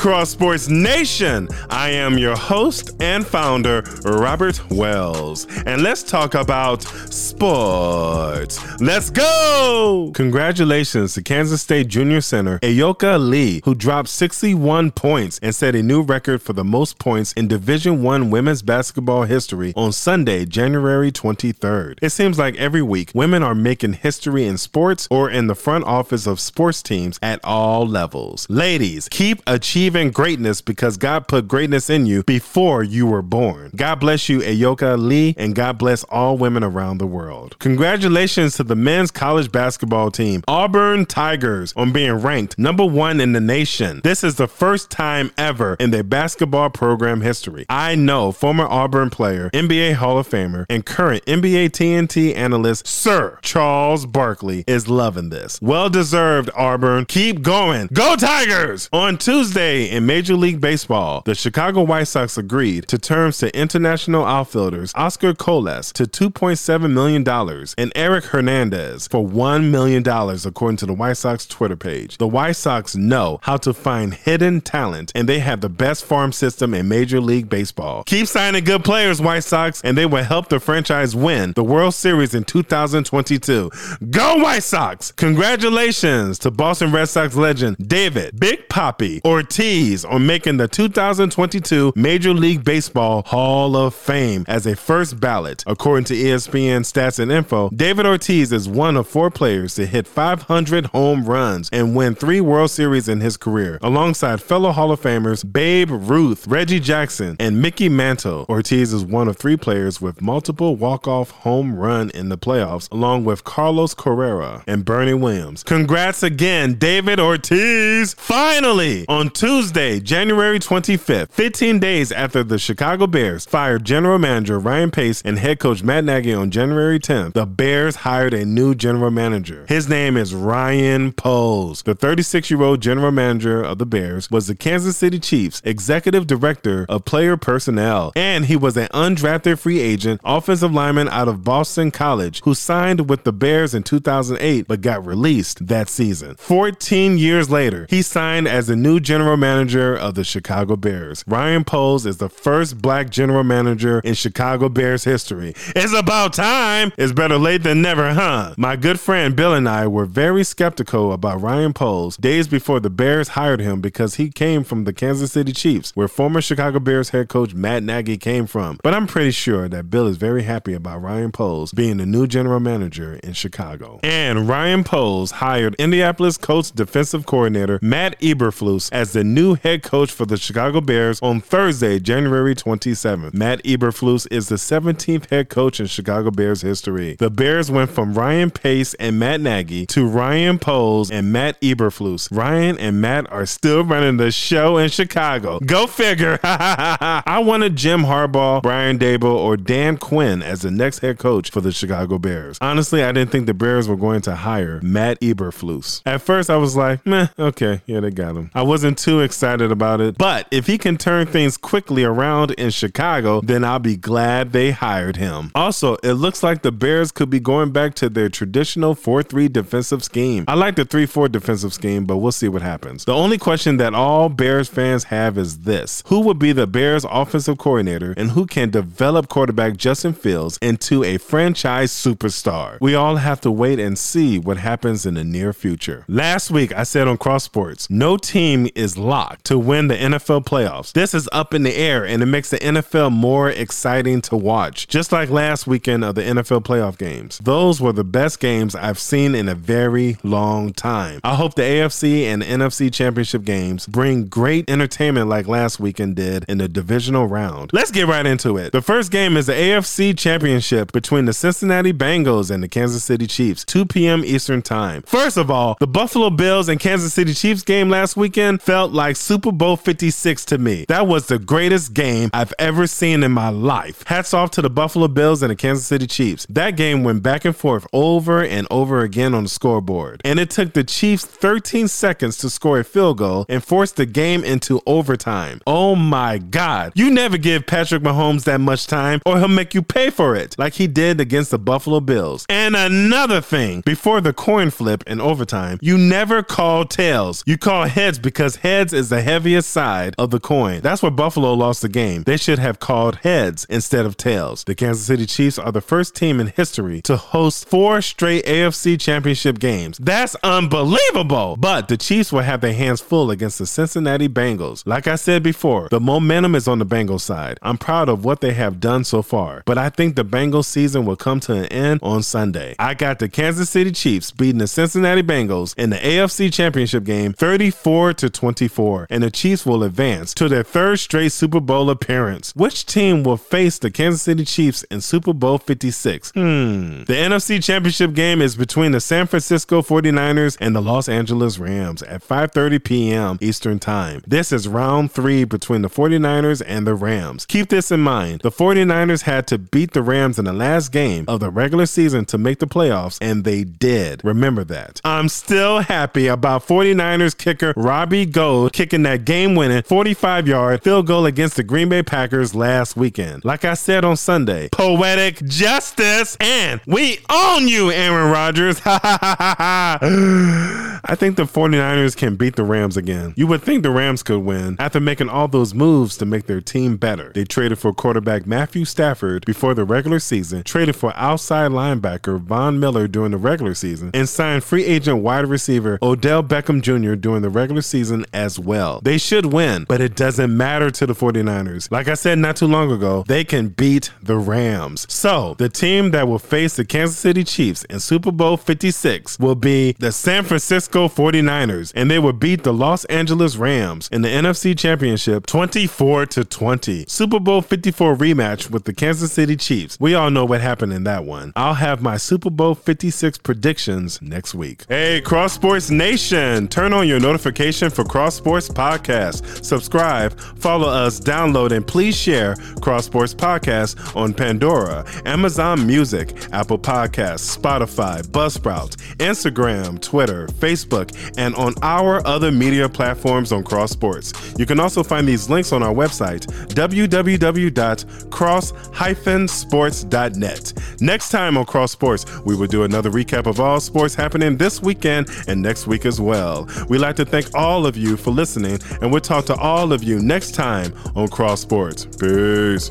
Cross Sports Nation. I am your host and founder, Robert Wells. And let's talk about sports. Let's go! Congratulations to Kansas State Junior Center Ayoka Lee, who dropped 61 points and set a new record for the most points in Division One women's basketball history on Sunday, January 23rd. It seems like every week women are making history in sports or in the front office of sports teams at all levels. Ladies, keep achieving greatness because God put greatness in you before you were born. God bless you, Ayoka Lee, and God bless all women around the world. Congratulations to the men's college basketball team, Auburn Tigers, on being ranked number one in the nation. This is the first time ever in their basketball program history. I know former Auburn player, NBA Hall of Famer, and current NBA TNT analyst, Sir Charles Barkley, is loving this. Well deserved, Auburn. Keep going. Go Tigers! On Tuesday in Major League Baseball, the Chicago White Sox agreed to terms to international outfielders Oscar Colas to $2.7 million and Eric Hernandez for $1 million, according to the White Sox Twitter page. The White Sox know how to find hidden talent, and they have the best farm system in Major League Baseball. Keep signing good players, White Sox, and they will help the franchise win the World Series in 2022. Go White Sox! Congratulations to Boston Red Sox legend David Big Papi Ortiz on making the 2022 Major League Baseball Hall of Fame as a first ballot. According to ESPN stats and info, David Ortiz is one of four players to hit 500 home runs and win three World Series in his career, alongside fellow Hall of Famers Babe Ruth, Reggie Jackson, and Mickey Mantle. Ortiz is one of three players with multiple walk-off home run in the playoffs, along with Carlos Correa and Bernie Williams. Congrats again, David Ortiz! Finally, on Tuesday, January 25th, 15 days after the Chicago Bears fired general manager Ryan Pace and head coach Matt Nagy on January 10th, the Bears hired a new general manager. His name is Ryan Poles. The 36 year old general manager of the Bears was the Kansas City Chiefs executive director of player personnel, and he was an undrafted free agent offensive lineman out of Boston College who signed with the Bears in 2008 but got released that season. 14 years later, he signed as the new general manager of the Chicago Bears. Ryan Poles is the first black general manager in Chicago Bears history. It's about time. It's better late than never, huh? My good friend Bill and I were very skeptical about Ryan Poles days before the Bears hired him because he came from the Kansas City Chiefs, where former Chicago Bears head coach Matt Nagy came from. But I'm pretty sure that Bill is very happy about Ryan Poles being the new general manager in Chicago. And Ryan Poles hired Indianapolis Colts defensive coordinator Matt Eberflus as the new head coach for the Chicago Bears on Thursday, January 27th. Matt Eberflus is the 17th head coach in Chicago Bears history. The Bears went from Ryan Pace and Matt Nagy to Ryan Poles and Matt Eberflus. Ryan and Matt are still running the show in Chicago. Go figure. I wanted Jim Harbaugh, Brian Daboll, or Dan Quinn as the next head coach for the Chicago Bears. Honestly, I didn't think the Bears were going to hire Matt Eberflus. At first, I was like, meh, okay, yeah, they got him. I wasn't too excited about it, but if he can turn things quickly around in Chicago, then I'll be glad they hired him. Also, it looks like the Bears could be going back to their traditional 4 3 defensive scheme. I like the 3 4 defensive scheme, but we'll see what happens. The only question that all Bears fans have is this Who would be the Bears offensive coordinator and who can develop quarterback Justin Fields into a franchise superstar? We all have to wait and see what happens in the near future. Last week, I said on Cross Sports, no team is locked to win the NFL playoffs. This is up in the air and it makes the NFL more exciting to watch. Just like last weekend of the NFL playoff games. Those were the best games I've seen in a very long time. I hope the AFC and NFC championship games bring great entertainment like last weekend did in the divisional round. Let's get right into it. The first game is the AFC championship between the Cincinnati Bengals and the Kansas City Chiefs, 2 p.m. Eastern Time. First of all, the Buffalo Bills and Kansas City Chiefs game last weekend felt like Super Bowl 56 to me. That was the greatest game I've ever seen in my life. Hats off to the Buffalo Bills and the Kansas City Chiefs. That game went back and forth over and over again on the scoreboard. And it took the Chiefs 13 seconds to score a field goal and force the game into overtime. Oh my God. You never give Patrick Mahomes that much time or he'll make you pay for it, like he did against the Buffalo Bills. And another thing, before the coin flip in overtime, you never call tails. You call heads because heads heads is the heaviest side of the coin. That's where Buffalo lost the game. They should have called heads instead of tails. The Kansas City Chiefs are the first team in history to host four straight AFC championship games. That's unbelievable. But the Chiefs will have their hands full against the Cincinnati Bengals. Like I said before, the momentum is on the Bengals side. I'm proud of what they have done so far, but I think the Bengals season will come to an end on Sunday. I got the Kansas City Chiefs beating the Cincinnati Bengals in the AFC championship game 34 to 24, and the Chiefs will advance to their third straight Super Bowl appearance. Which team will face the Kansas City Chiefs in Super Bowl 56? Hmm. The NFC championship game is between the San Francisco 49ers and the Los Angeles Rams at 5:30 p.m. Eastern Time. This is round 3 between the 49ers and the Rams. Keep this in mind. The 49ers had to beat the Rams in the last game of the regular season to make the playoffs and they did. Remember that. I'm still happy about 49ers kicker Robbie Gould kicking that game-winning 45-yard field goal against the Green Bay Packers last weekend. Like I said on Sunday, poetic justice and we own you Aaron Rodgers. I think the 49ers can beat the Rams again. You would think the Rams could win after making all those moves to make their team better. They traded for quarterback Matthew Stafford before the regular season, traded for outside linebacker Von Miller during the regular season, and signed free agent wide receiver Odell Beckham Jr. during the regular season as well. They should win, but it doesn't matter to the 49ers. Like I said not too long ago, they can beat the Rams. So, the team that will face the Kansas City Chiefs in Super Bowl 56 will be the San Francisco 49ers, and they will beat the Los Angeles Rams in the NFC Championship 24 to 20. Super Bowl 54 rematch with the Kansas City Chiefs. We all know what happened in that one. I'll have my Super Bowl 56 predictions next week. Hey, Cross Sports Nation, turn on your notification for Cross Sports Podcast. Subscribe, follow us, download, and please share Cross Sports Podcast on Pandora, Amazon Music, Apple Podcasts, Spotify, Buzzsprout, Instagram, Twitter, Facebook, and on our other media platforms on Cross Sports. You can also find these links on our website, www.cross-sports.net. Next time on Cross Sports, we will do another recap of all sports happening this weekend and next week as well. We'd like to thank all of you for listening, and we'll talk to all of you next time on Cross Sports. Peace.